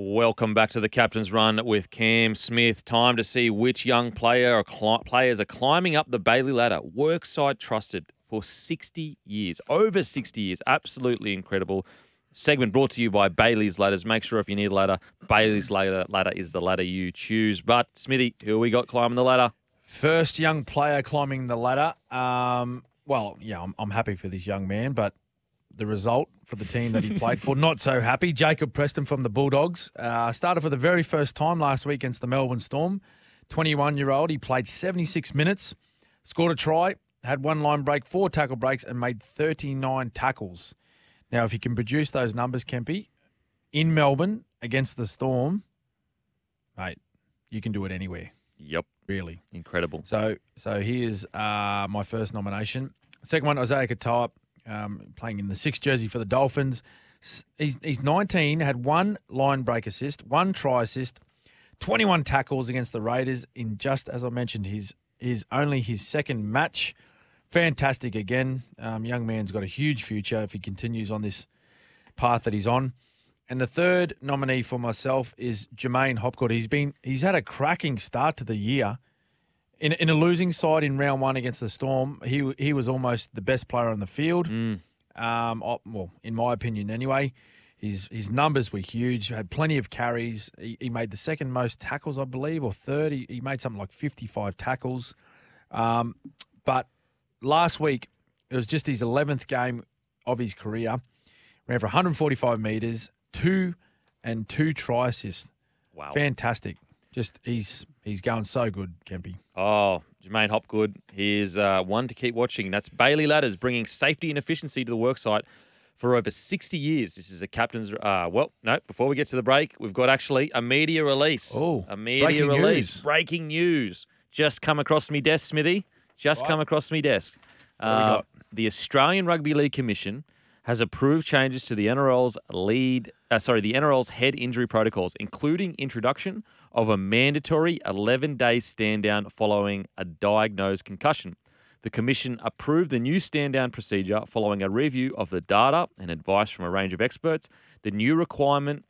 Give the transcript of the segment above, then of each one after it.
Welcome back to the captain's run with Cam Smith. Time to see which young player or cli- players are climbing up the Bailey ladder. Workside trusted for 60 years, over 60 years. Absolutely incredible. Segment brought to you by Bailey's Ladders. Make sure if you need a ladder, Bailey's ladder, ladder is the ladder you choose. But Smithy, who we got climbing the ladder? First young player climbing the ladder. Um, well, yeah, I'm, I'm happy for this young man, but the result for the team that he played for, not so happy. Jacob Preston from the Bulldogs uh, started for the very first time last week against the Melbourne Storm. 21 year old. He played 76 minutes, scored a try, had one line break, four tackle breaks, and made 39 tackles. Now, if you can produce those numbers, Kempy, in Melbourne against the Storm, mate, you can do it anywhere. Yep. Really. Incredible. So so here's uh, my first nomination. Second one, Isaiah Katoa, um, playing in the sixth jersey for the Dolphins. He's, he's 19, had one line break assist, one try assist, 21 tackles against the Raiders in just, as I mentioned, his, his only his second match. Fantastic again. Um, young man's got a huge future if he continues on this path that he's on. And the third nominee for myself is J'maine Hopgood. He's been he's had a cracking start to the year. In, in a losing side in round one against the Storm, he he was almost the best player on the field. Um, oh, well, in my opinion, anyway. His his numbers were huge. Had plenty of carries. He, he made the second most tackles, I believe, or third. He, he made something like fifty five tackles. Um, but last week it was just his eleventh game of his career. Ran for 145 meters, two and two try assists. Wow. Fantastic. Just he's he's going so good, Kempy. Oh, J'maine Hopgood. He is uh, one to keep watching. That's Bailey Ladders bringing safety and efficiency to the worksite for over 60 years. This is a captain's. Uh, well, no, before we get to the break, we've got actually a media release. Oh, a media breaking release. news. Breaking news. Just come across me desk, Smithy. Just come across me desk. we Uh, got? the Australian Rugby League Commission has approved changes to the NRL's lead, uh, sorry, the NRL's head injury protocols, including introduction of a mandatory 11-day stand down following a diagnosed concussion. The commission approved the new stand down procedure following a review of the data and advice from a range of experts. The new requirement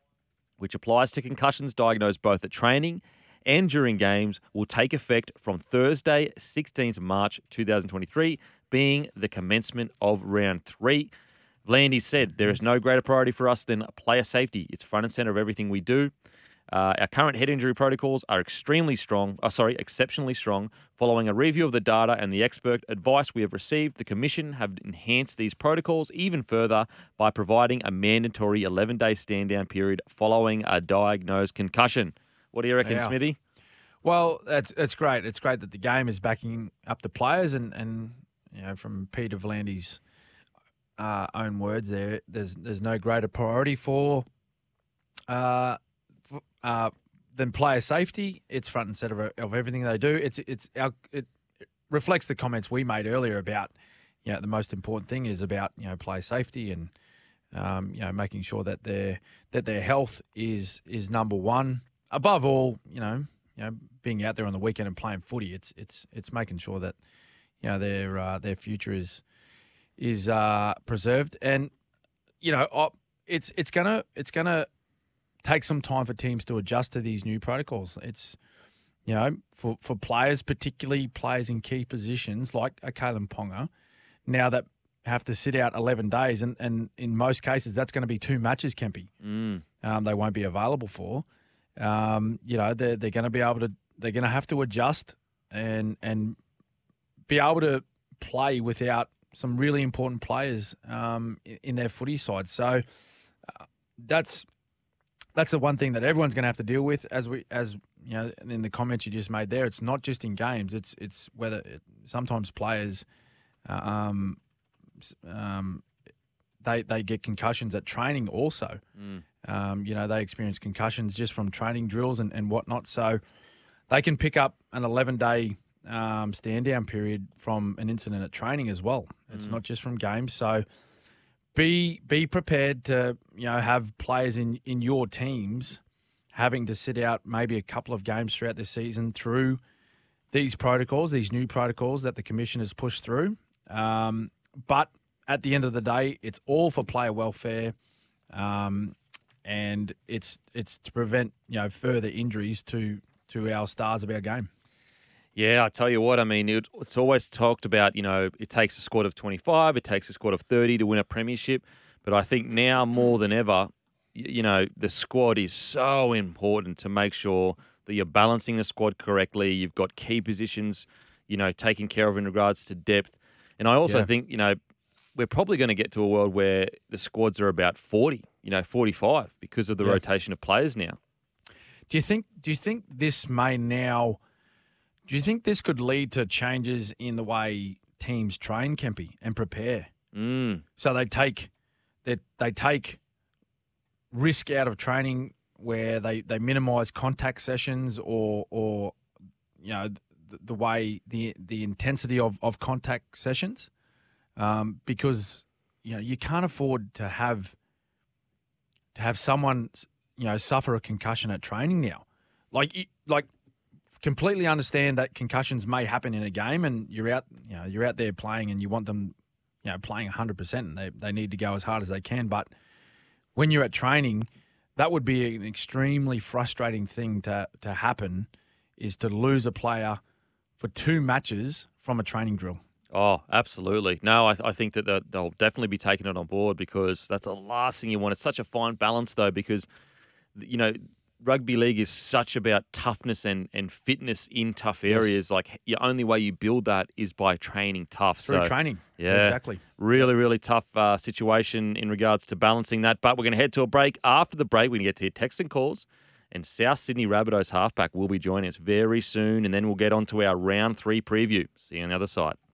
which applies to concussions diagnosed both at training and during games, will take effect from Thursday, 16th March 2023, being the commencement of round three. V'landys said, There is no greater priority for us than player safety. It's front and center of everything we do. Uh, our current head injury protocols are extremely strong, oh, sorry, exceptionally strong. Following a review of the data and the expert advice we have received, the Commission have enhanced these protocols even further by providing a mandatory 11 day stand down period following a diagnosed concussion. What do you reckon, Yeah. Smithy? Well, that's that's great. It's great that the game is backing up the players, and and you know from Peter V'landys' uh, own words, there there's there's no greater priority for uh, f- uh, than player safety. It's front and center of, of everything they do. It's it's our, it reflects the comments we made earlier about you know the most important thing is about you know player safety and um, you know making sure that their that their health is is number one above all. You know you know being out there on the weekend and playing footy. It's it's it's making sure that you know their uh, their future is is uh, preserved and you know I- it's it's gonna it's gonna take some time for teams to adjust to these new protocols. It's you know for for players, particularly players in key positions like a Kalyn Ponga, now that have to sit out 11 days, and, and in most cases that's going to be two matches, Kempy. Mm. Um, they won't be available for. Um, you know they're they're going to be able to they're going to have to adjust and and be able to play without some really important players um, in, their footy side. So uh, that's that's the one thing that everyone's going to have to deal with as we as you know in the comments you just made there. It's not just in games. It's it's whether it, sometimes players uh, um, um, they they get concussions at training also. Mm. Um, you know, they experience concussions just from training drills and, and whatnot. So they can pick up an 11 day um, stand down period from an incident at training as well. It's not just from games. So be be prepared to you know have players in in your teams having to sit out maybe a couple of games throughout the season through these protocols, these new protocols that the commission has pushed through. Um, but at the end of the day, it's all for player welfare, um, and it's it's to prevent you know further injuries to to our stars of our game. Yeah, I tell you what, I mean, it, it's always talked about, you know, it takes a squad of 25, it takes a squad of 30 to win a premiership. But I think now more than ever, you know, the squad is so important to make sure that you're balancing the squad correctly. You've got key positions, you know, taken care of in regards to depth. And I also Yeah. think, you know, we're probably going to get to a world where the squads are about 40, you know, 45 because of the Yeah. rotation of players now. Do you think? Do you think this may now? Do you think this could lead to changes in the way teams train, Kempy, and prepare? Mm. So they take they they take risk out of training where they they minimise contact sessions or or you know the, the way the the intensity of of contact sessions um, because you know you can't afford to have to have someone you know suffer a concussion at training now like like completely understand that concussions may happen in a game and you're out you know you're out there playing and you want them you know playing 100% and they, they need to go as hard as they can but when you're at training that would be an extremely frustrating thing to to happen is to lose a player for two matches from a training drill Oh, absolutely. No, I, I think that they'll definitely be taking it on board because that's the last thing you want. It's such a fine balance, though, because, you know, rugby league is such about toughness and, and fitness in tough Yes. areas. Like, the only way you build that is by training tough. through so, training yeah. exactly really, really tough uh, situation in regards to balancing that. But we're going to head to a break. After the break, we're going to get to your text and calls. And South Sydney Rabbitohs halfback will be joining us very soon. And then we'll get on to our round three preview. See you on the other side.